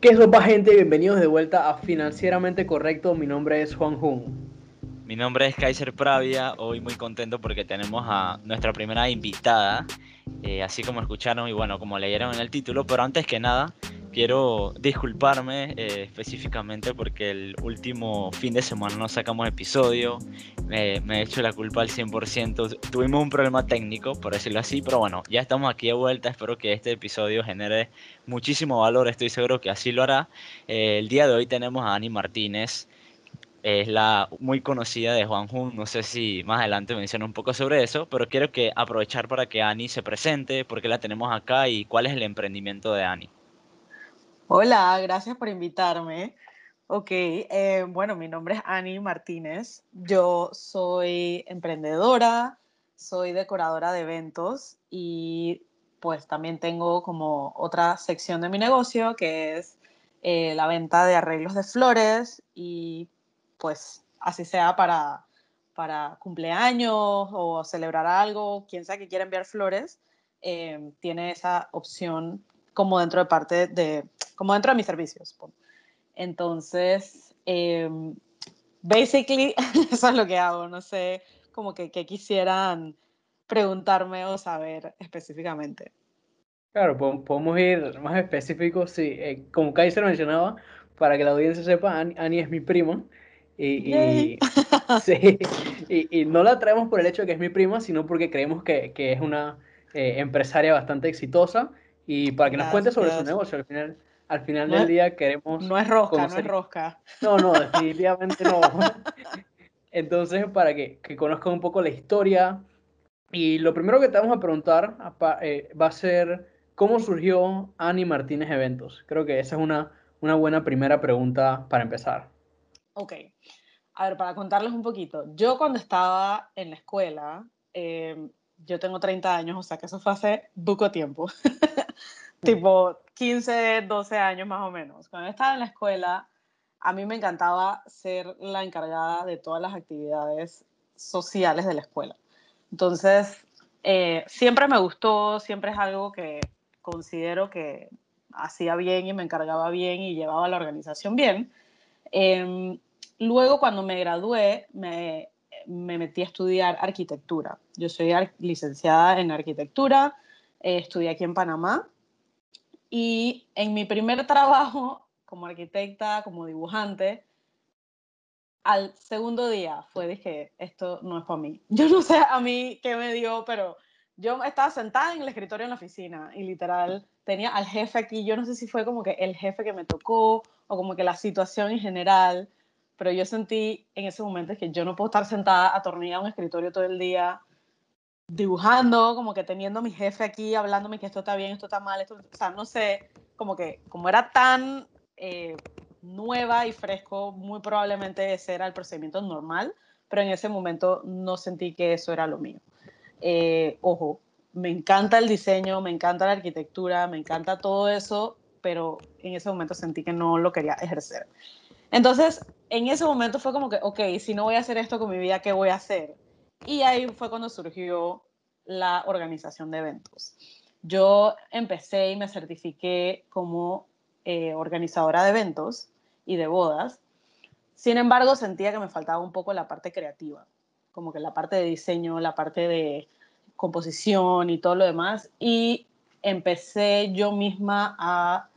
¿Qué es sopa gente? Bienvenidos de vuelta a Financieramente Correcto. Mi nombre es Juan Jun. Mi nombre es Kaiser Pravia. Hoy muy contento porque tenemos a nuestra primera invitada, eh, así como escucharon y bueno, como leyeron en el título. Pero antes que nada, quiero disculparme eh, específicamente porque el último fin de semana no sacamos episodio. me he hecho la culpa al 100%. Tuvimos un problema técnico, por decirlo así, pero bueno, ya estamos aquí de vuelta. Espero que este episodio genere muchísimo valor. Estoy seguro que así lo hará. Eh, el día de hoy tenemos a Ani Martínez. Es la muy conocida de Juan Jun. No sé si más adelante menciona un poco sobre eso, pero quiero que aprovechar para que Ani se presente, por qué la tenemos acá y cuál es el emprendimiento de Ani. Hola, gracias por invitarme. Ok, eh, bueno, mi nombre es Ani Martínez. Yo soy emprendedora, soy decoradora de eventos y pues también tengo como otra sección de mi negocio que es eh, la venta de arreglos de flores y pues así sea para, para cumpleaños o celebrar algo, quien sea que quiera enviar flores, eh, tiene esa opción como dentro de parte de, como dentro de mis servicios. Entonces, em, basically, eso es lo que hago. No sé, como que, quisieran preguntarme o saber específicamente. Claro, podemos ir más específicos. Sí, eh, como Kaiser mencionaba, para que la audiencia sepa, Ani, es mi prima. Y, sí, y, no la traemos por el hecho de que es mi prima, sino porque creemos que, que es una eh, empresaria bastante exitosa y para que nos cuente sobre su negocio. Al final, al final del día queremos... No es rosca, no es rosca. No, no, definitivamente no. Entonces, para que, que conozcan un poco la historia. Y lo primero que te vamos a preguntar eh, va a ser cómo surgió Ani Martínez Eventos. Creo que esa es una, una buena primera pregunta para empezar. Ok. A ver, para contarles un poquito. Yo cuando estaba en la escuela, eh, yo tengo 30 años, o sea que eso fue hace poco tiempo. tipo 15, 12 años más o menos. Cuando estaba en la escuela, a mí me encantaba ser la encargada de todas las actividades sociales de la escuela. Entonces, eh, siempre me gustó, siempre es algo que considero que hacía bien y me encargaba bien y llevaba la organización bien. Em, luego, cuando me gradué, me, me, metí a estudiar arquitectura. Yo soy licenciada en arquitectura, eh, estudié aquí en Panamá y en mi primer trabajo como arquitecta, como dibujante, al segundo día fue, dije, esto no es para mí. Yo no sé a mí qué me dio, pero yo estaba sentada en el escritorio en la oficina y literal tenía al jefe aquí. Yo no sé si fue como que el jefe que me tocó o como que la situación en general, pero yo sentí en ese momento que yo no puedo estar sentada atornillada en un escritorio todo el día dibujando, como que teniendo a mi jefe aquí hablándome que esto está bien, esto está mal, esto, o sea, no sé, como que como era tan eh, nueva y fresco, muy probablemente ese era el procedimiento normal, pero en ese momento no sentí que eso era lo mío. Eh, ojo, me encanta el diseño, me encanta la arquitectura, me encanta todo eso, pero en ese momento sentí que no lo quería ejercer. Entonces, en ese momento fue como que, ok, si no voy a hacer esto con mi vida, ¿qué voy a hacer? Y ahí fue cuando surgió la organización de eventos. Yo empecé y me certifiqué como eh, organizadora de eventos y de bodas. Sin embargo, sentía que me faltaba un poco la parte creativa, como que la parte de diseño, la parte de composición y todo lo demás. Y empecé yo misma a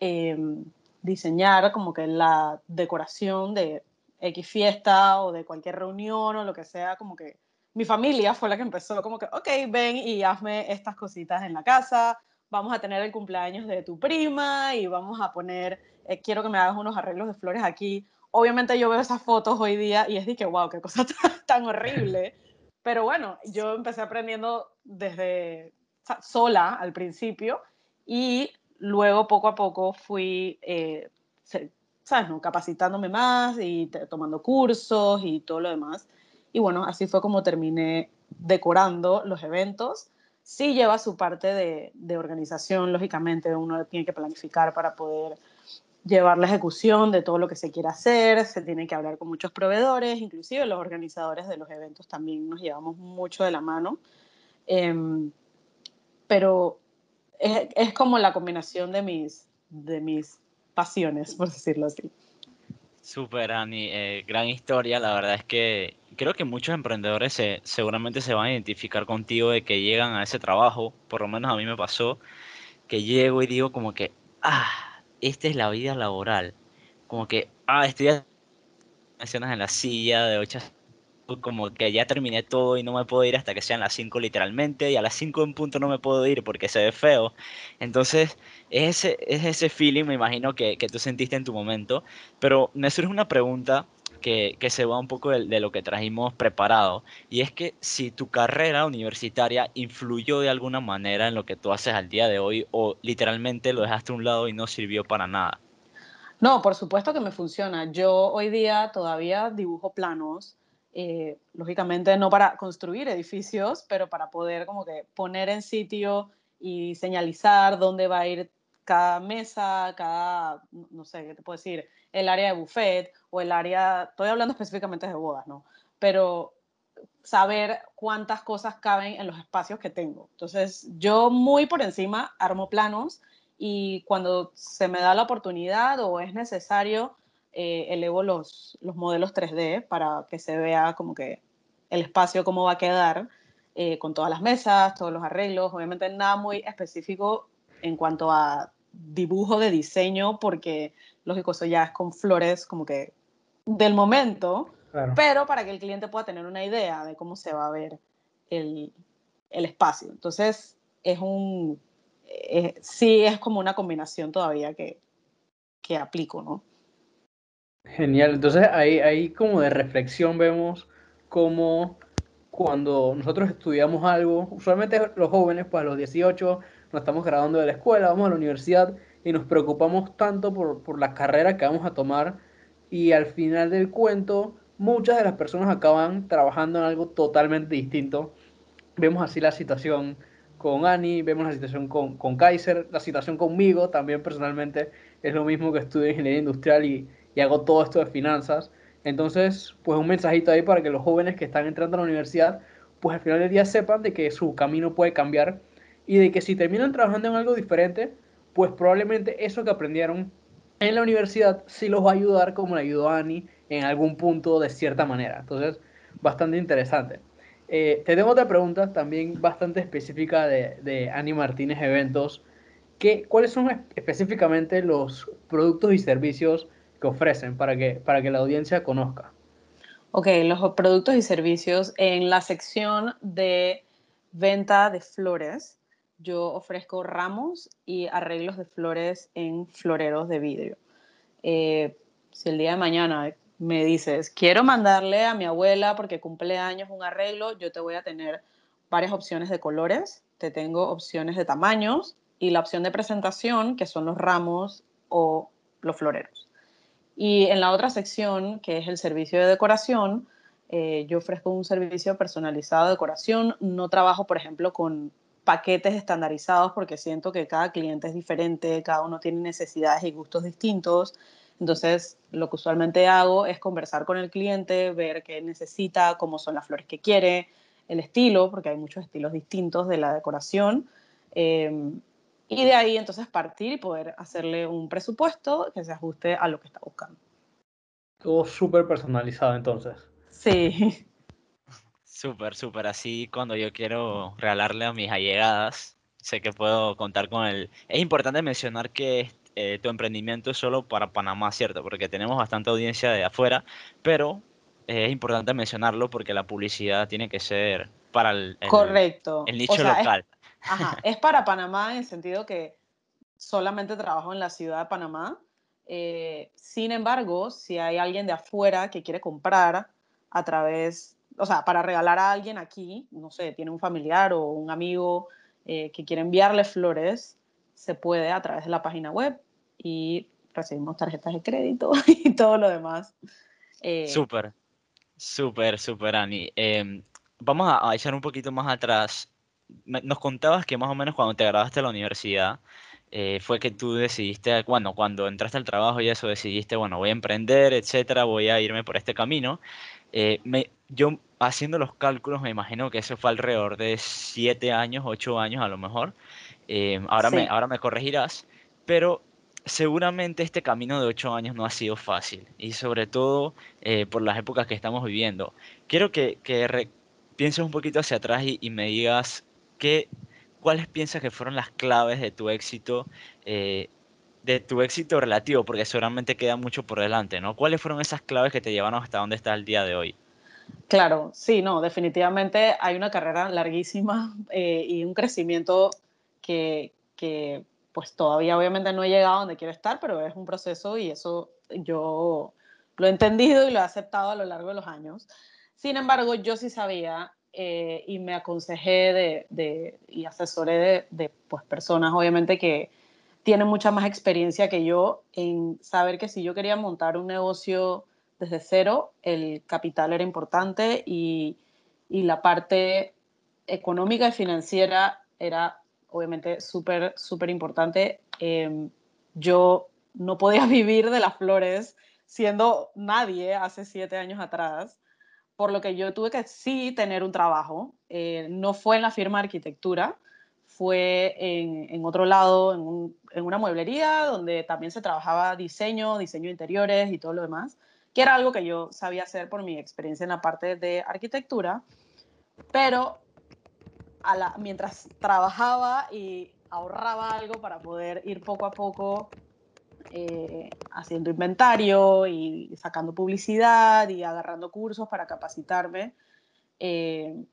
em, diseñar como que la decoración de X fiesta o de cualquier reunión o lo que sea, como que mi familia fue la que empezó, como que, ok, ven y hazme estas cositas en la casa, vamos a tener el cumpleaños de tu prima y vamos a poner, eh, quiero que me hagas unos arreglos de flores aquí. Obviamente yo veo esas fotos hoy día y es de que, wow, qué cosa tan, horrible. Pero bueno, yo empecé aprendiendo desde sola al principio y luego poco a poco fui eh, ¿sabes? No? Capacitándome más y tomando cursos y todo lo demás. Y bueno, así fue como terminé decorando los eventos. Sí lleva su parte de, de organización, lógicamente, uno tiene que planificar para poder llevar la ejecución de todo lo que se quiere hacer, se tiene que hablar con muchos proveedores, inclusive los organizadores de los eventos también nos llevamos mucho de la mano. Em, pero es, es, como la combinación de mis, de mis pasiones, por decirlo así. Super, Ani, eh, gran historia. La verdad es que creo que muchos emprendedores se, seguramente se van a identificar contigo de que llegan a ese trabajo. Por lo menos a mí me pasó que llego y digo como que, ah, esta es la vida laboral. Como que, ah, estoy en la silla de 8 como que ya terminé todo y no me puedo ir hasta que sean las 5 literalmente y a las 5 en punto no me puedo ir porque se ve feo. Entonces, es ese, es ese feeling, me imagino, que, que tú sentiste en tu momento. Pero me surge una pregunta que, que se va un poco de, de, lo que trajimos preparado. Y es que si tu carrera universitaria influyó de alguna manera en lo que tú haces al día de hoy o literalmente lo dejaste a un lado y no sirvió para nada. No, por supuesto que me funciona. Yo hoy día todavía dibujo planos eh, lógicamente no para construir edificios, pero para poder como que poner en sitio y señalizar dónde va a ir cada mesa, cada, no sé, ¿qué te puedo decir? El área de buffet o el área, estoy hablando específicamente de bodas, ¿no? Pero saber cuántas cosas caben en los espacios que tengo. Entonces, yo muy por encima armo planos y cuando se me da la oportunidad o es necesario, eh, elevo los, los modelos 3D para que se vea como que el espacio cómo va a quedar eh, con todas las mesas, todos los arreglos, obviamente nada muy específico en cuanto a dibujo de diseño, porque lógico, eso ya es con flores como que del momento, claro. pero para que el cliente pueda tener una idea de cómo se va a ver el, el espacio. Entonces, es un, eh, sí es como una combinación todavía que, que aplico, ¿no? Genial, entonces ahí, ahí como de reflexión vemos cómo cuando nosotros estudiamos algo, usualmente los jóvenes, pues a los 18 nos estamos graduando de la escuela, vamos a la universidad y nos preocupamos tanto por, por la carrera que vamos a tomar y al final del cuento muchas de las personas acaban trabajando en algo totalmente distinto. Vemos así la situación con Ani, vemos la situación con, con Kaiser, la situación conmigo también personalmente es lo mismo que estudio ingeniería industrial y y hago todo esto de finanzas. Entonces, pues un mensajito ahí para que los jóvenes que están entrando a la universidad, pues al final del día sepan de que su camino puede cambiar y de que si terminan trabajando en algo diferente, pues probablemente eso que aprendieron en la universidad sí los va a ayudar como le ayudó a Ani en algún punto de cierta manera. Entonces, bastante interesante. Eh, te tengo otra pregunta también bastante específica de, de Ani Martínez Eventos. ¿Qué, ¿Cuáles son específicamente los productos y servicios ofrecen para que, para que la audiencia conozca? Ok, los productos y servicios en la sección de venta de flores, yo ofrezco ramos y arreglos de flores en floreros de vidrio. Eh, si el día de mañana me dices, quiero mandarle a mi abuela porque cumple años un arreglo, yo te voy a tener varias opciones de colores, te tengo opciones de tamaños y la opción de presentación, que son los ramos o los floreros. Y en la otra sección, que es el servicio de decoración, eh, yo ofrezco un servicio personalizado de decoración. No trabajo, por ejemplo, con paquetes estandarizados porque siento que cada cliente es diferente, cada uno tiene necesidades y gustos distintos. Entonces, lo que usualmente hago es conversar con el cliente, ver qué necesita, cómo son las flores que quiere, el estilo, porque hay muchos estilos distintos de la decoración. Eh, y de ahí entonces partir y poder hacerle un presupuesto que se ajuste a lo que está buscando. Todo súper personalizado entonces. Sí. Súper, súper. Así cuando yo quiero regalarle a mis allegadas, sé que puedo contar con él. Es importante mencionar que eh, tu emprendimiento es solo para Panamá, ¿cierto? Porque tenemos bastante audiencia de afuera, pero eh, es importante mencionarlo porque la publicidad tiene que ser para el, el, Correcto. el nicho o sea, local. Es Ajá, es para Panamá en el sentido que solamente trabajo en la ciudad de Panamá. Eh, sin embargo, si hay alguien de afuera que quiere comprar a través, o sea, para regalar a alguien aquí, no sé, tiene un familiar o un amigo eh, que quiere enviarle flores, se puede a través de la página web y recibimos tarjetas de crédito y todo lo demás. Eh, súper, súper, súper, Ani. Em, vamos a, a echar un poquito más atrás nos contabas que más o menos cuando te graduaste de la universidad, eh, fue que tú decidiste, bueno, cuando entraste al trabajo y eso, decidiste, bueno, voy a emprender, etcétera, voy a irme por este camino. Eh, me, yo haciendo los cálculos me imagino que eso fue alrededor de siete años, ocho años a lo mejor. Eh, ahora, sí. me, ahora me corregirás, pero seguramente este camino de ocho años no ha sido fácil y sobre todo por las épocas que estamos viviendo. Quiero que, que pienses un poquito hacia atrás y, me digas qué, cuáles piensas que fueron las claves de tu éxito, eh, de tu éxito relativo, porque seguramente queda mucho por delante, ¿no? ¿Cuáles fueron esas claves que te llevaron hasta donde estás el día de hoy? Claro, sí, no, definitivamente hay una carrera larguísima eh, y un crecimiento que, que pues todavía obviamente no he llegado a donde quiero estar, pero es un proceso y eso yo lo he entendido y lo he aceptado a lo largo de los años. Sin embargo, yo sí sabía eh, y me aconsejé de, de y asesoré de, de, pues, personas, obviamente, que tienen mucha más experiencia que yo en saber que si yo quería montar un negocio desde cero, el capital era importante y, y la parte económica y financiera era obviamente súper, súper importante. Em, yo no podía vivir de las flores siendo nadie hace siete años atrás, por lo que yo tuve que sí tener un trabajo. Eh, no fue en la firma de arquitectura, fue en, en otro lado, en, en, una mueblería donde también se trabajaba diseño, diseño de interiores y todo lo demás, que era algo que yo sabía hacer por mi experiencia en la parte de arquitectura, pero mientras trabajaba y ahorraba algo para poder ir poco a poco eh, haciendo inventario y sacando publicidad y agarrando cursos para capacitarme, eh,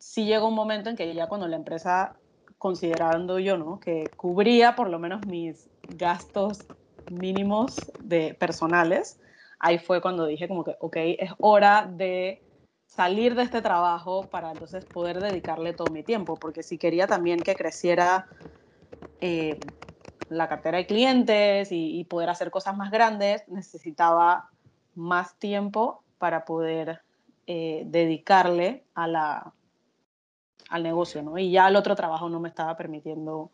sí llegó un momento en que ya cuando la empresa, considerando yo, ¿no? Que cubría por lo menos mis gastos mínimos de personales, ahí fue cuando dije como que, ok, es hora de salir de este trabajo para entonces poder dedicarle todo mi tiempo, porque si quería también que creciera eh, la cartera de clientes y, poder hacer cosas más grandes, necesitaba más tiempo para poder eh, dedicarle a la, al negocio, ¿no? Y ya el otro trabajo no me estaba permitiendo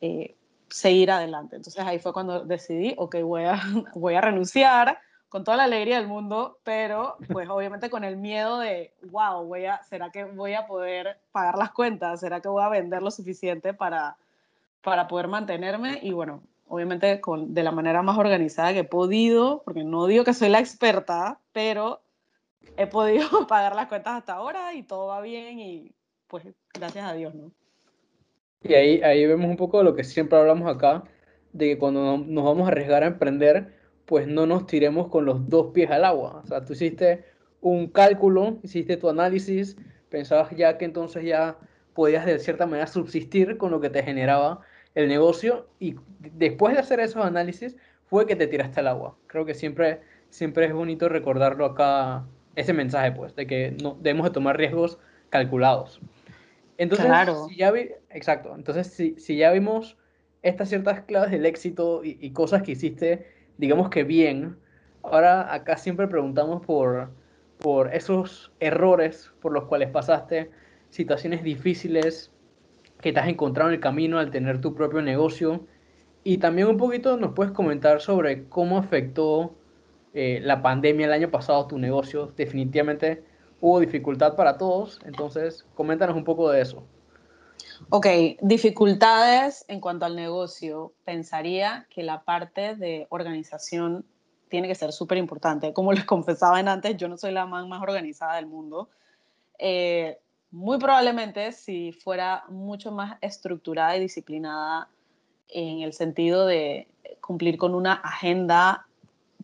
eh, seguir adelante. Entonces ahí fue cuando decidí, ok, voy a, voy a renunciar con toda la alegría del mundo, pero pues obviamente con el miedo de, wow, voy a, ¿será que voy a poder pagar las cuentas? ¿Será que voy a vender lo suficiente para, para poder mantenerme? Y bueno, obviamente con, de la manera más organizada que he podido, porque no digo que soy la experta, pero he podido pagar las cuentas hasta ahora y todo va bien y pues gracias a Dios, ¿no? Y ahí, ahí vemos un poco de lo que siempre hablamos acá, de que cuando nos vamos a arriesgar a emprender, pues no nos tiremos con los dos pies al agua. O sea, tú hiciste un cálculo, hiciste tu análisis, pensabas ya que entonces ya podías de cierta manera subsistir con lo que te generaba el negocio y después de hacer esos análisis fue que te tiraste al agua. Creo que siempre, siempre es bonito recordarlo acá, ese mensaje pues, de que no, debemos de tomar riesgos calculados. Entonces, claro. si ya vi, exacto, entonces si, si, ya vimos estas ciertas claves del éxito y, y cosas que hiciste digamos que bien. Ahora acá siempre preguntamos por, por esos errores por los cuales pasaste, situaciones difíciles que te has encontrado en el camino al tener tu propio negocio. Y también un poquito nos puedes comentar sobre cómo afectó eh, la pandemia el año pasado a tu negocio. Definitivamente hubo dificultad para todos, entonces coméntanos un poco de eso. Ok, dificultades en cuanto al negocio. Pensaría que la parte de organización tiene que ser súper importante. Como les confesaba antes, yo no soy la más, más organizada del mundo. Eh, muy probablemente si fuera mucho más estructurada y disciplinada en el sentido de cumplir con una agenda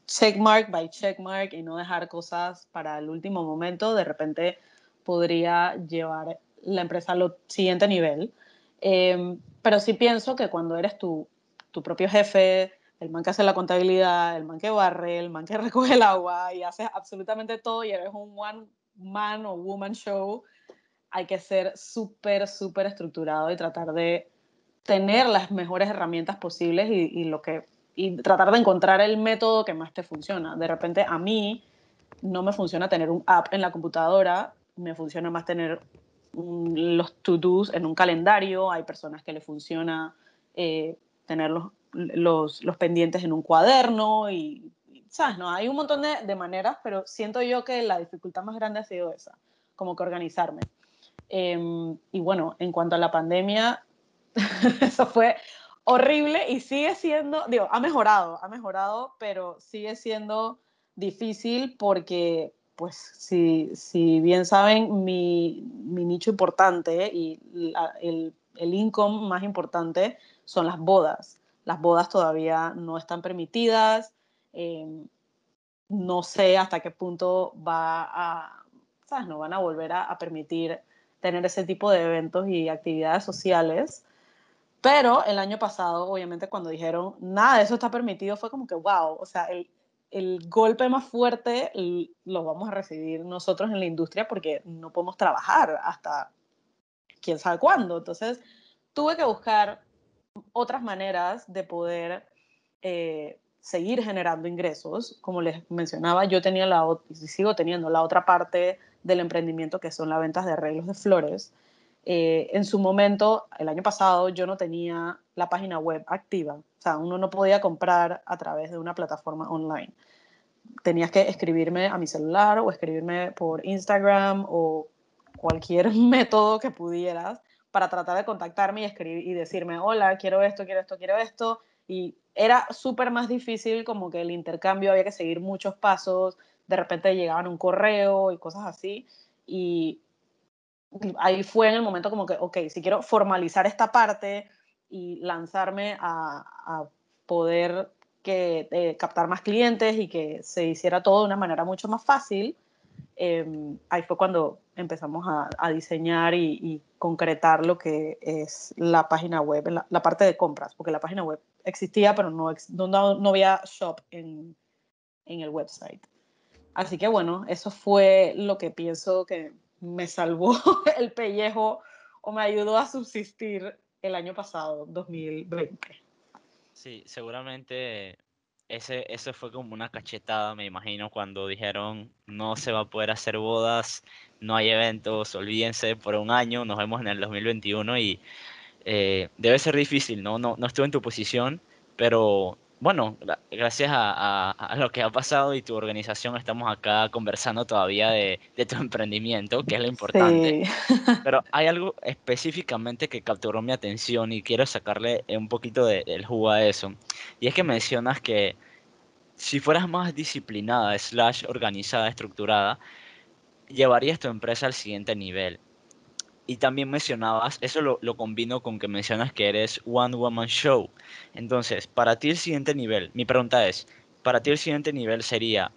checkmark by checkmark y no dejar cosas para el último momento, de repente podría llevar la empresa al siguiente nivel. Em, pero sí pienso que cuando eres tu, tu propio jefe, el man que hace la contabilidad, el man que barre, el man que recoge el agua y hace absolutamente todo y eres un one man o woman show, hay que ser súper, súper estructurado y tratar de tener las mejores herramientas posibles y, y, lo que, y tratar de encontrar el método que más te funciona. De repente a mí no me funciona tener un app en la computadora, me funciona más tener los to-dos en un calendario, hay personas que le funciona eh, tener los, los, pendientes en un cuaderno y, ¿sabes? No, hay un montón de, de, maneras, pero siento yo que la dificultad más grande ha sido esa, como que organizarme. Eh, y bueno, en cuanto a la pandemia, eso fue horrible y sigue siendo, digo, ha mejorado, ha mejorado, pero sigue siendo difícil porque, pues, si, si bien saben, mi, mi nicho importante y el, el income más importante son las bodas. Las bodas todavía no están permitidas. Em, no sé hasta qué punto va a, ¿sabes? No van a volver a, a, permitir tener ese tipo de eventos y actividades sociales. Pero el año pasado, obviamente, cuando dijeron nada de eso está permitido, fue como que, wow, o sea, el, el golpe más fuerte lo vamos a recibir nosotros en la industria porque no podemos trabajar hasta quién sabe cuándo. Entonces, tuve que buscar otras maneras de poder eh, seguir generando ingresos. Como les mencionaba, yo tenía la, y sigo teniendo la otra parte del emprendimiento que son las ventas de arreglos de flores. Eh, en su momento, el año pasado, yo no tenía la página web activa. O sea, uno no podía comprar a través de una plataforma online. Tenías que escribirme a mi celular o escribirme por Instagram o cualquier método que pudieras para tratar de contactarme y escribir y decirme, hola, quiero esto, quiero esto, quiero esto. Y era súper más difícil como que el intercambio había que seguir muchos pasos, de repente llegaban un correo y cosas así. Y ahí fue en el momento como que, ok, si quiero formalizar esta parte y lanzarme a, a poder que, eh, captar más clientes y que se hiciera todo de una manera mucho más fácil, eh, ahí fue cuando empezamos a, a diseñar y, y, concretar lo que es la página web, la, la, parte de compras, porque la página web existía, pero no, no, no había shop en, en el website. Así que bueno, eso fue lo que pienso que me salvó el pellejo o me ayudó a subsistir el año pasado, 2020. Sí, seguramente ese, ese fue como una cachetada, me imagino, cuando dijeron no se va a poder hacer bodas, no hay eventos, olvídense por un año, nos vemos en el 2021 y eh, debe ser difícil, ¿no? ¿no? No estuve en tu posición, pero bueno, gracias a, a, a, lo que ha pasado y tu organización estamos acá conversando todavía de, de tu emprendimiento, que es lo importante. Sí. Pero hay algo específicamente que capturó mi atención y quiero sacarle un poquito del de, jugo a eso. Y es que mencionas que si fueras más disciplinada, slash organizada, estructurada, llevarías tu empresa al siguiente nivel y también mencionabas, eso lo, lo, combino con que mencionas que eres One Woman Show. Entonces, para ti el siguiente nivel, mi pregunta es, para ti el siguiente nivel sería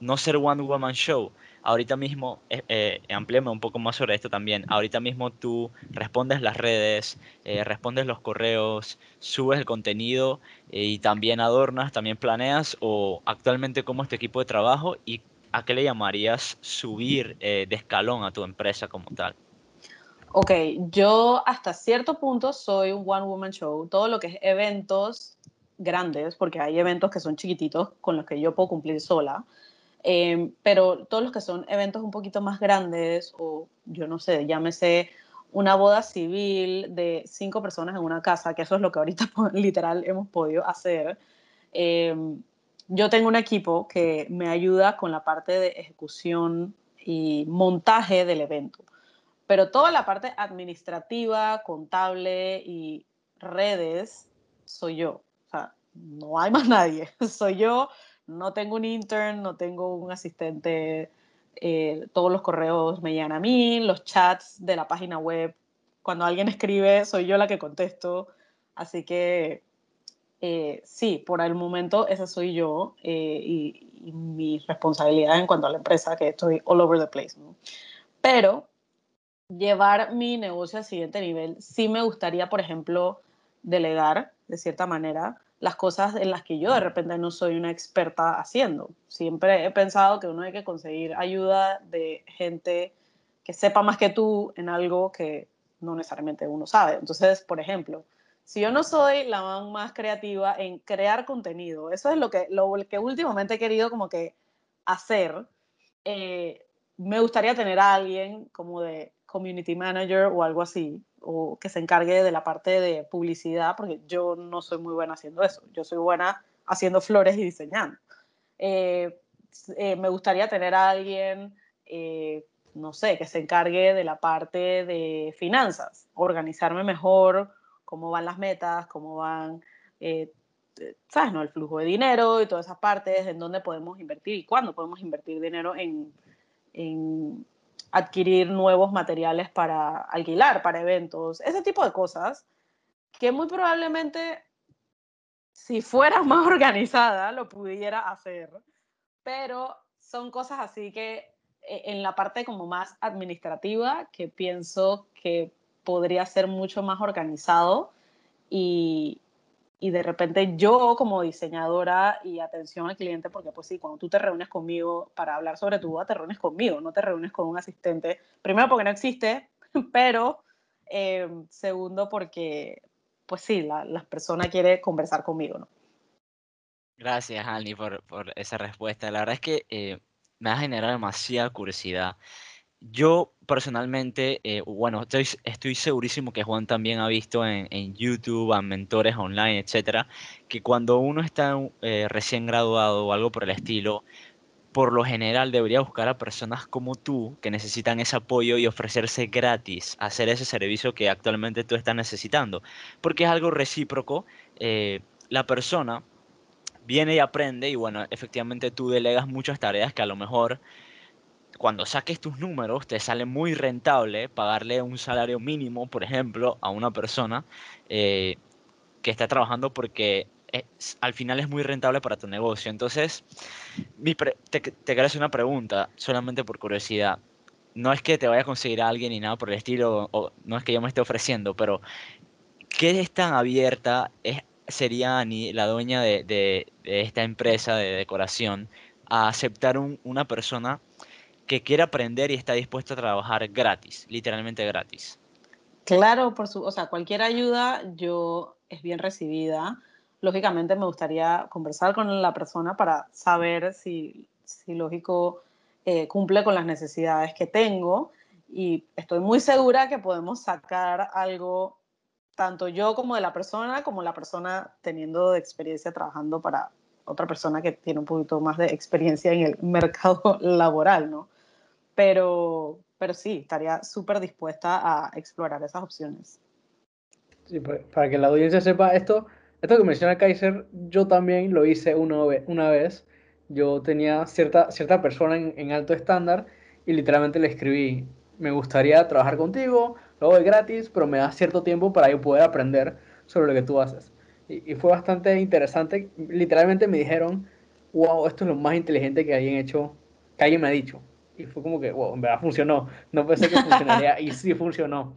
no ser One Woman Show. Ahorita mismo, eh, eh, amplíame un poco más sobre esto también. Ahorita mismo tú respondes las redes, eh, respondes los correos, subes el contenido eh, y también adornas, también planeas o actualmente cómo es tu equipo de trabajo y a qué le llamarías subir de escalón a tu empresa como tal. Ok, yo hasta cierto punto soy un one woman show. Todo lo que es eventos grandes, porque hay eventos que son chiquititos con los que yo puedo cumplir sola, eh, pero todos los que son eventos un poquito más grandes o yo no sé, llámese una boda civil de cinco personas en una casa, que eso es lo que ahorita literal hemos podido hacer. Eh, yo tengo un equipo que me ayuda con la parte de ejecución y montaje del evento pero toda la parte administrativa, contable y redes soy yo. O sea, no hay más nadie. Soy yo, no tengo un intern, no tengo un asistente. Eh, todos los correos me llegan a mí, los chats de la página web. Cuando alguien escribe, soy yo la que contesto. Así que eh, sí, por el momento esa soy yo eh, y, y, mi responsabilidad en cuanto a la empresa, que estoy all over the place. Pero llevar mi negocio al siguiente nivel, sí me gustaría, por ejemplo, delegar, de cierta manera, las cosas en las que yo de repente no soy una experta haciendo. Siempre he pensado que uno hay que conseguir ayuda de gente que sepa más que tú en algo que no necesariamente uno sabe. Entonces, por ejemplo, si yo no soy la más creativa en crear contenido, eso es lo que, lo que últimamente he querido como que hacer, eh, me gustaría tener a alguien como de community manager o algo así, o que se encargue de la parte de publicidad, porque yo no soy muy buena haciendo eso. Yo soy buena haciendo flores y diseñando. Eh, eh, me gustaría tener a alguien, eh, no sé, que se encargue de la parte de finanzas, organizarme mejor cómo van las metas, cómo van, eh, ¿sabes? No? El flujo de dinero y todas esas partes, en dónde podemos invertir y cuándo podemos invertir dinero en, en adquirir nuevos materiales para alquilar, para eventos, ese tipo de cosas que muy probablemente si fuera más organizada lo pudiera hacer, pero son cosas así que eh, en la parte como más administrativa que pienso que podría ser mucho más organizado y, y de repente yo como diseñadora y atención al cliente, porque pues sí, cuando tú te reúnes conmigo para hablar sobre tu boda, te reúnes conmigo, no te reúnes con un asistente, primero porque no existe, pero eh, segundo porque pues sí, la, la persona quiere conversar conmigo, ¿no? Gracias, Annie, por, por esa respuesta. La verdad es que eh, me ha generado demasiada curiosidad. Yo personalmente, eh, bueno, estoy, estoy segurísimo que Juan también ha visto en, en YouTube, a mentores online, etcétera, que cuando uno está eh, recién graduado o algo por el estilo, por lo general debería buscar a personas como tú que necesitan ese apoyo y ofrecerse gratis, hacer ese servicio que actualmente tú estás necesitando, porque es algo recíproco. la persona viene y aprende y bueno, efectivamente tú delegas muchas tareas que a lo mejor cuando saques tus números te sale muy rentable pagarle un salario mínimo, por ejemplo, a una persona eh, que está trabajando porque al final es muy rentable para tu negocio. Entonces, te, te quiero hacer una pregunta, solamente por curiosidad. No es que te vaya a conseguir a alguien ni nada por el estilo, o no es que yo me esté ofreciendo, pero ¿qué es tan abierta sería Ani, la dueña de, esta empresa de decoración, a aceptar una persona que quiere aprender y está dispuesta a trabajar gratis, literalmente gratis. Claro, por su, o sea, cualquier ayuda yo es bien recibida. Lógicamente me gustaría conversar con la persona para saber si, si lógico, eh, cumple con las necesidades que tengo y estoy muy segura que podemos sacar algo tanto yo como de la persona, como la persona teniendo experiencia trabajando para otra persona que tiene un poquito más de experiencia en el mercado laboral, ¿no? Pero, pero sí, estaría súper dispuesta a explorar esas opciones. Sí, pues, para que la audiencia sepa, esto, esto que menciona Kaiser, yo también lo hice una, vez. Yo tenía cierta, cierta persona en, en alto estándar y literalmente le escribí, me gustaría trabajar contigo, lo doy gratis, pero me da cierto tiempo para yo poder aprender sobre lo que tú haces. Y, fue bastante interesante. Literalmente me dijeron, wow, esto es lo más inteligente que alguien hecho, que alguien me ha dicho. Y fue como que, wow, en verdad funcionó. No pensé que funcionaría y sí funcionó.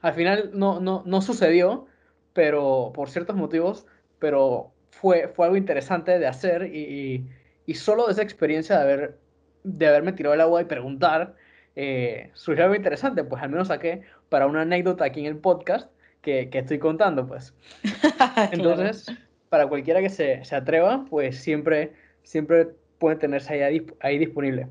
Al final no, no, no sucedió, pero por ciertos motivos, pero fue, fue algo interesante de hacer y, y, solo de esa experiencia de, haber, de haberme tirado el agua y preguntar, eh, surgió algo interesante, pues al menos saqué para una anécdota aquí en el podcast que, que estoy contando, pues. Entonces, para cualquiera que se, se, atreva, pues siempre, siempre puede tenerse ahí, ahí disponible.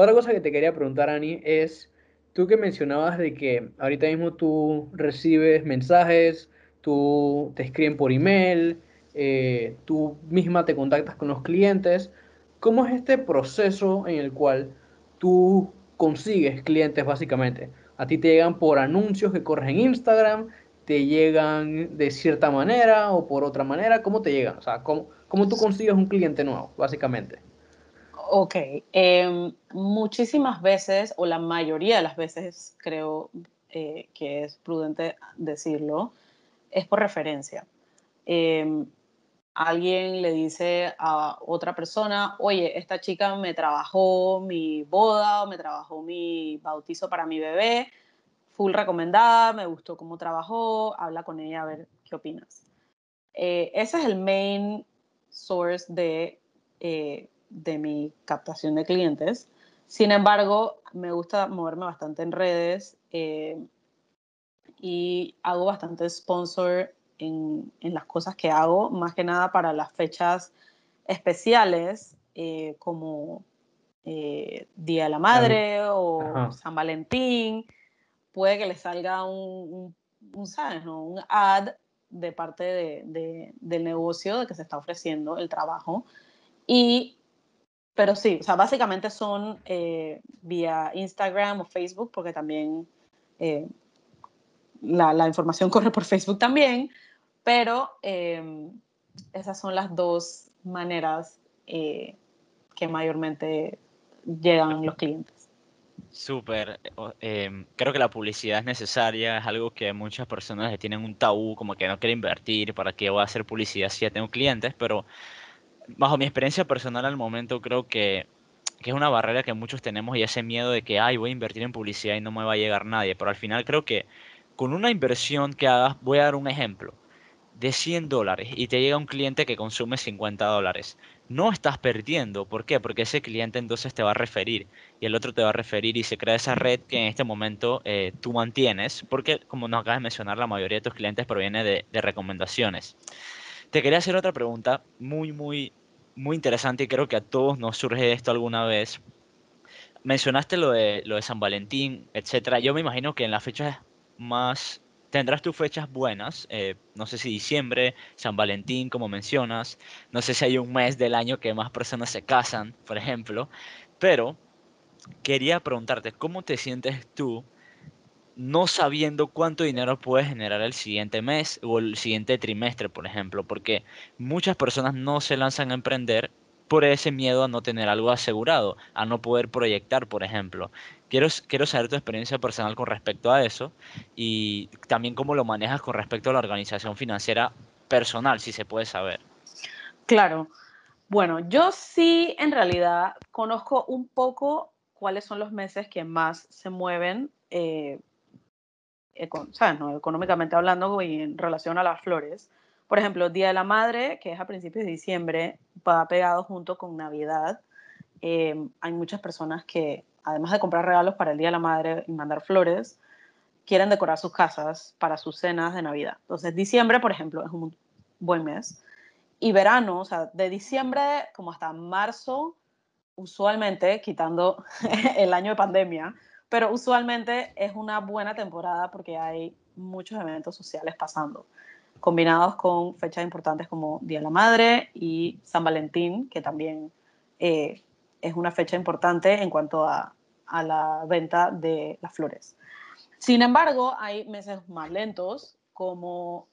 Otra cosa que te quería preguntar, Ani, es, tú que mencionabas de que ahorita mismo tú recibes mensajes, tú te escriben por email, eh, tú misma te contactas con los clientes. ¿Cómo es este proceso en el cual tú consigues clientes básicamente. A ti te llegan por anuncios que corres en Instagram, te llegan de cierta manera o por otra manera. ¿Cómo te llegan? O sea, ¿cómo, cómo tú consigues un cliente nuevo, básicamente? Ok, em, muchísimas veces, o la mayoría de las veces, creo eh, que es prudente decirlo, es por referencia. Em, alguien le dice a otra persona, oye, esta chica me trabajó mi boda me trabajó mi bautizo para mi bebé, full recomendada, me gustó cómo trabajó, habla con ella a ver qué opinas. Eh, ese es el main source de, eh, de mi captación de clientes. Sin embargo, me gusta moverme bastante en redes eh, y hago bastante sponsor en, las cosas que hago, más que nada para las fechas especiales eh, como eh, Día de la Madre o San Valentín. Puede que le salga un, un, un ad de parte de, del negocio de que se está ofreciendo el trabajo. Y, pero sí, o sea, básicamente son eh, vía Instagram o Facebook, porque también la, información corre por Facebook también, pero em, esas son las dos maneras eh, que mayormente llegan los clientes. Súper. Em, creo que la publicidad es necesaria, es algo que muchas personas tienen un tabú, como que no quieren invertir, ¿para qué voy a hacer publicidad si ya tengo clientes? Pero bajo mi experiencia personal al momento creo que, que, es una barrera que muchos tenemos y ese miedo de que, ay, voy a invertir en publicidad y no me va a llegar nadie. Pero al final creo que con una inversión que hagas, voy a dar un ejemplo, de 100 dólares y te llega un cliente que consume 50 dólares no estás perdiendo. ¿Por qué? Porque ese cliente entonces te va a referir y el otro te va a referir y se crea esa red que en este momento eh, tú mantienes, porque como nos acabas de mencionar, la mayoría de tus clientes proviene de, recomendaciones. Te quería hacer otra pregunta muy, muy, muy interesante y creo que a todos nos surge esto alguna vez. Mencionaste lo de, lo de San Valentín, etcétera. Yo me imagino que en las fechas más tendrás tus fechas buenas, eh, no sé si diciembre, San Valentín, como mencionas, no sé si hay un mes del año que más personas se casan, por ejemplo, pero quería preguntarte, ¿cómo te sientes tú no sabiendo cuánto dinero puedes generar el siguiente mes o el siguiente trimestre, por ejemplo? Porque muchas personas no se lanzan a emprender por ese miedo a no tener algo asegurado, a no poder proyectar, por ejemplo. Quiero, quiero saber tu experiencia personal con respecto a eso y también cómo lo manejas con respecto a la organización financiera personal, si se puede saber. Claro. Bueno, yo sí en realidad conozco un poco cuáles son los meses que más se mueven, eh, económicamente hablando y en relación a las flores. Por ejemplo, Día de la Madre, que es a principios de diciembre, va pegado junto con Navidad. Eh, hay muchas personas que además de comprar regalos para el Día de la Madre y mandar flores, quieren decorar sus casas para sus cenas de Navidad. Entonces, diciembre, por ejemplo, es un buen mes. Y verano, o sea, de diciembre como hasta marzo, usualmente, quitando el año de pandemia, pero usualmente es una buena temporada porque hay muchos eventos sociales pasando, combinados con fechas importantes como Día de la Madre y San Valentín, que también eh, es una fecha importante en cuanto a, a la venta de las flores. Sin embargo, hay meses más lentos, como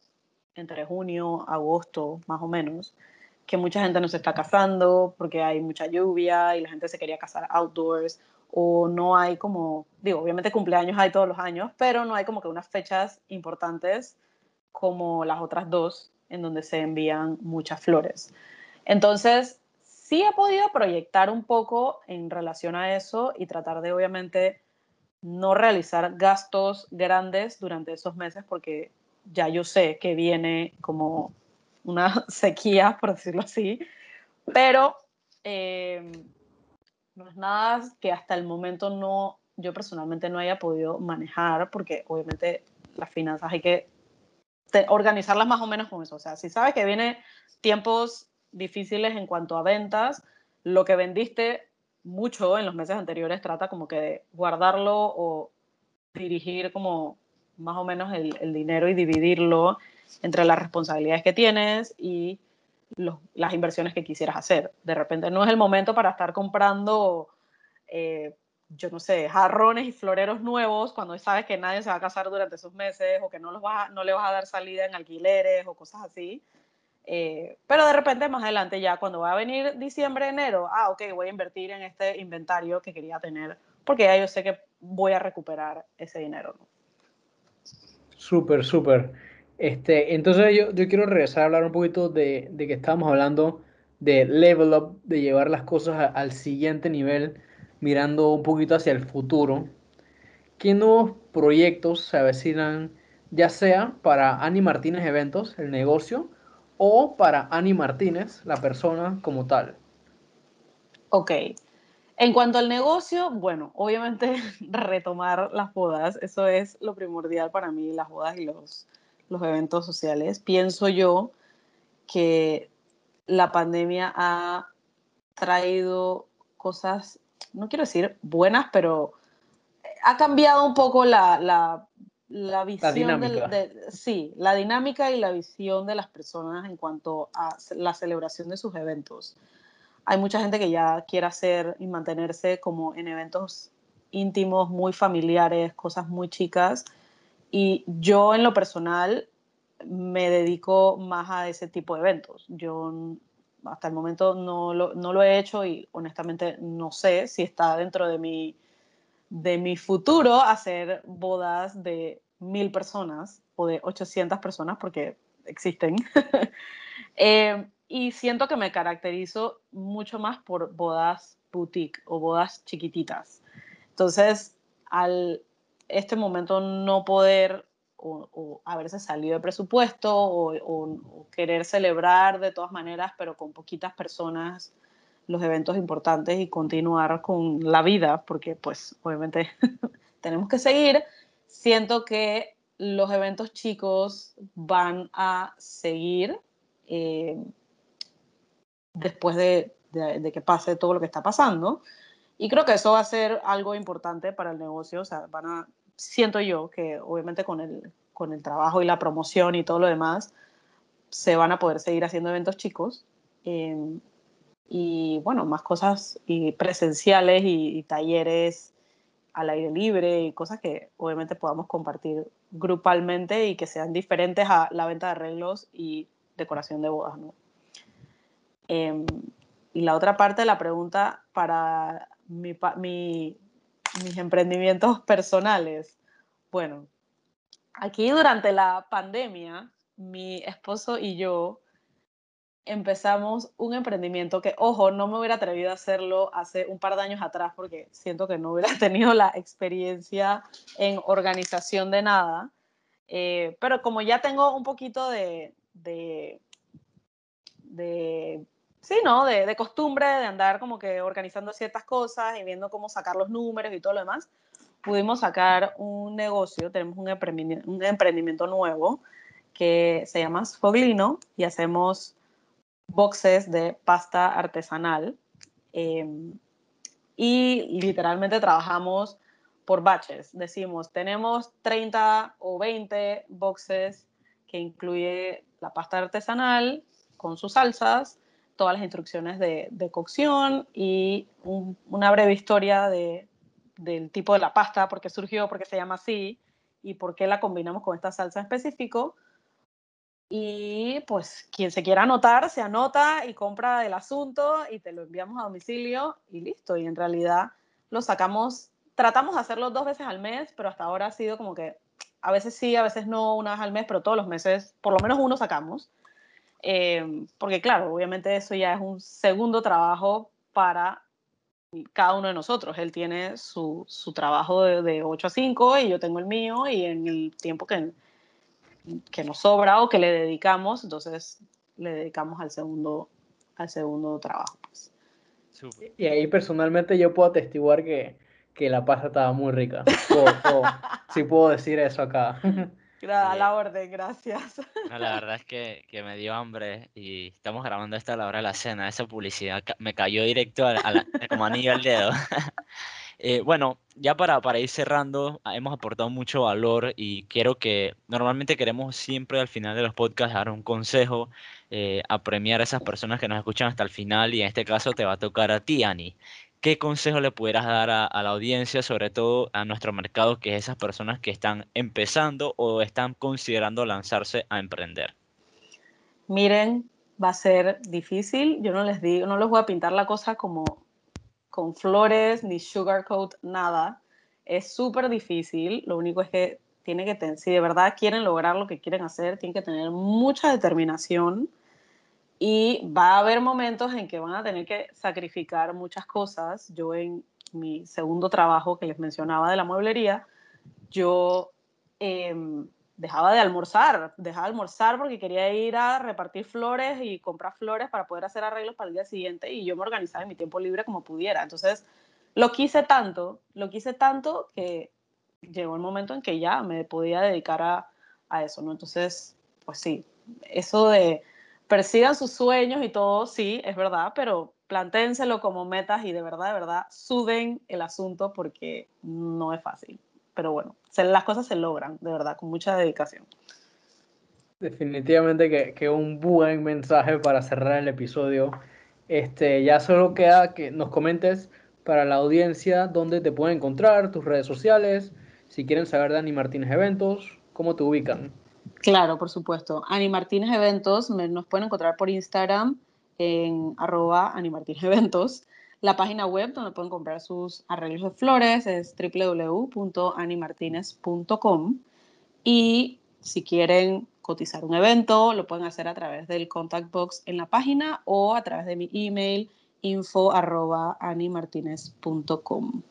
entre junio, agosto, más o menos, que mucha gente no se está casando porque hay mucha lluvia y la gente se quería casar outdoors o no hay como, digo, obviamente cumpleaños hay todos los años, pero no hay como que unas fechas importantes como las otras dos en donde se envían muchas flores. Entonces, sí he podido proyectar un poco en relación a eso y tratar de obviamente no realizar gastos grandes durante esos meses porque ya yo sé que viene como una sequía, por decirlo así, pero eh, no es nada que hasta el momento no, yo personalmente no haya podido manejar porque obviamente las finanzas hay que organizarlas más o menos con eso. O sea, si sabes que viene tiempos difíciles en cuanto a ventas. Lo que vendiste mucho en los meses anteriores trata como que de guardarlo o dirigir como más o menos el, dinero y dividirlo entre las responsabilidades que tienes y las inversiones que quisieras hacer. De repente no es el momento para estar comprando, eh, yo no sé, jarrones y floreros nuevos cuando sabes que nadie se va a casar durante esos meses o que no, los no le vas a dar salida en alquileres o cosas así. Eh, pero de repente más adelante ya cuando va a venir diciembre, enero, ah, ok, voy a invertir en este inventario que quería tener, porque ya yo sé que voy a recuperar ese dinero. Súper, súper. Este, entonces yo, yo, quiero regresar a hablar un poquito de, de, que estábamos hablando de level up, de llevar las cosas al siguiente nivel, mirando un poquito hacia el futuro. ¿Qué nuevos proyectos se avecinan, ya sea para Ani Martínez Eventos, el negocio, o para Ani Martínez, la persona como tal? Ok. En cuanto al negocio, bueno, obviamente retomar las bodas, eso es lo primordial para mí, las bodas y los, los eventos sociales. Pienso yo que la pandemia ha traído cosas, no quiero decir buenas, pero ha cambiado un poco la, la la visión de, sí, la dinámica y la visión de las personas en cuanto a la celebración de sus eventos. Hay mucha gente que ya quiere hacer y mantenerse como en eventos íntimos, muy familiares, cosas muy chicas. Y yo en lo personal me dedico más a ese tipo de eventos. Yo hasta el momento no lo, no lo he hecho y honestamente no sé si está dentro de mi, de mi futuro hacer bodas de mil personas o de 800 personas porque existen. eh, y siento que me caracterizo mucho más por bodas boutique o bodas chiquititas. Entonces, al este momento no poder o, haberse salido de presupuesto o, o, querer celebrar de todas maneras, pero con poquitas personas, los eventos importantes y continuar con la vida, porque pues obviamente tenemos que seguir, siento que los eventos chicos van a seguir. Eh, después de, que pase todo lo que está pasando. Y creo que eso va a ser algo importante para el negocio. O sea, van a, siento yo que obviamente con el, con el trabajo y la promoción y todo lo demás, se van a poder seguir haciendo eventos chicos. Em, y bueno, más cosas y presenciales y, talleres al aire libre y cosas que obviamente podamos compartir grupalmente y que sean diferentes a la venta de arreglos y decoración de bodas, ¿no? Em, y la otra parte de la pregunta para mi, mis emprendimientos personales. Bueno, aquí durante la pandemia, mi esposo y yo empezamos un emprendimiento que, ojo, no me hubiera atrevido a hacerlo hace un par de años atrás porque siento que no hubiera tenido la experiencia en organización de nada. Eh, pero como ya tengo un poquito de, de sí, ¿no? De, costumbre, de andar como que organizando ciertas cosas y viendo cómo sacar los números y todo lo demás, pudimos sacar un negocio, tenemos un emprendimiento, nuevo que se llama Sfoglino y hacemos boxes de pasta artesanal. Em, y literalmente trabajamos por batches. Decimos, tenemos 30 o 20 boxes que incluye la pasta artesanal con sus salsas, todas las instrucciones de, cocción y una breve historia de, del tipo de la pasta, por qué surgió, por qué se llama así y por qué la combinamos con esta salsa en específico. Y pues quien se quiera anotar, se anota y compra el asunto y te lo enviamos a domicilio y listo. Y en realidad lo sacamos, tratamos de hacerlo dos veces al mes, pero hasta ahora ha sido como que a veces sí, a veces no, una vez al mes, pero todos los meses por lo menos uno sacamos. Em, porque claro, obviamente eso ya es un segundo trabajo para cada uno de nosotros. Él tiene su, su trabajo de, de, 8 a 5 y yo tengo el mío y en el tiempo que, que nos sobra o que le dedicamos, entonces le dedicamos al segundo, al segundo trabajo. Pues. Y ahí personalmente yo puedo atestiguar que, que la pasta estaba muy rica. si puedo decir eso acá. A la orden, gracias. la verdad es que, que, me dio hambre y estamos grabando esto a la hora de la cena. Esa publicidad me cayó directo a, la, como anillo al dedo. Eh, bueno, ya para, para ir cerrando, hemos aportado mucho valor y quiero que normalmente queremos siempre al final de los podcasts dar un consejo, eh, a premiar a esas personas que nos escuchan hasta el final y en este caso te va a tocar a ti, Ani. ¿Qué consejo le pudieras dar a, la audiencia, sobre todo a nuestro mercado, que es esas personas que están empezando o están considerando lanzarse a emprender? Miren, va a ser difícil. Yo no les digo, no les voy a pintar la cosa como con flores ni sugarcoat, nada. Es súper difícil. Lo único es que tiene que tener, si de verdad quieren lograr lo que quieren hacer, tienen que tener mucha determinación y va a haber momentos en que van a tener que sacrificar muchas cosas. Yo en mi segundo trabajo que les mencionaba de la mueblería, yo em, dejaba de almorzar, dejaba de almorzar porque quería ir a repartir flores y comprar flores para poder hacer arreglos para el día siguiente y yo me organizaba en mi tiempo libre como pudiera. Entonces, lo quise tanto, lo quise tanto que llegó el momento en que ya me podía dedicar a, a eso, ¿no? Entonces, pues sí, eso de persigan sus sueños y todo, sí, es verdad, pero plantéenselo como metas y de verdad, de verdad, suden el asunto porque no es fácil. Pero bueno, las cosas se logran, de verdad, con mucha dedicación. Definitivamente que, que un buen mensaje para cerrar el episodio. Este, ya solo queda que nos comentes para la audiencia dónde te pueden encontrar, tus redes sociales, si quieren saber de Ani Martínez Eventos, cómo te ubican. Claro, por supuesto. Ani Martínez Eventos, nos pueden encontrar por Instagram en arroba Ani Eventos. La página web donde pueden comprar sus arreglos de flores es www.animartinez.com y si quieren cotizar un evento, lo pueden hacer a través del contact box en la página o a través de mi email info arroba animartinez.com.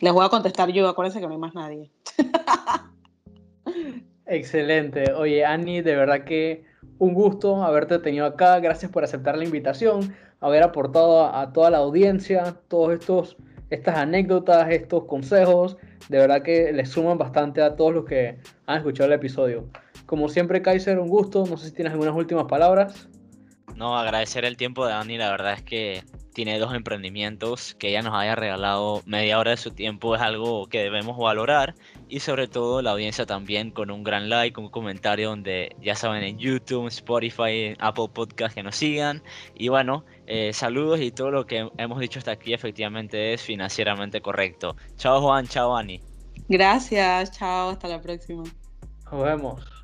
Les voy a contestar yo, acuérdense que no hay más nadie. Excelente. Oye, Ani, de verdad que un gusto haberte tenido acá. Gracias por aceptar la invitación, haber aportado a, toda la audiencia todos estos estas anécdotas, estos consejos. De verdad que les suman bastante a todos los que han escuchado el episodio. Como siempre, Kaiser, un gusto. No sé si tienes algunas últimas palabras. No, agradecer el tiempo de Dani. La verdad es que tiene dos emprendimientos, que ella nos haya regalado media hora de su tiempo es algo que debemos valorar y sobre todo la audiencia también con un gran like, un comentario donde ya saben en YouTube, Spotify, Apple Podcast que nos sigan y bueno, eh, saludos y todo lo que hemos dicho hasta aquí efectivamente es financieramente correcto. Chao Juan, chao Ani. Gracias, chao, hasta la próxima. Nos vemos.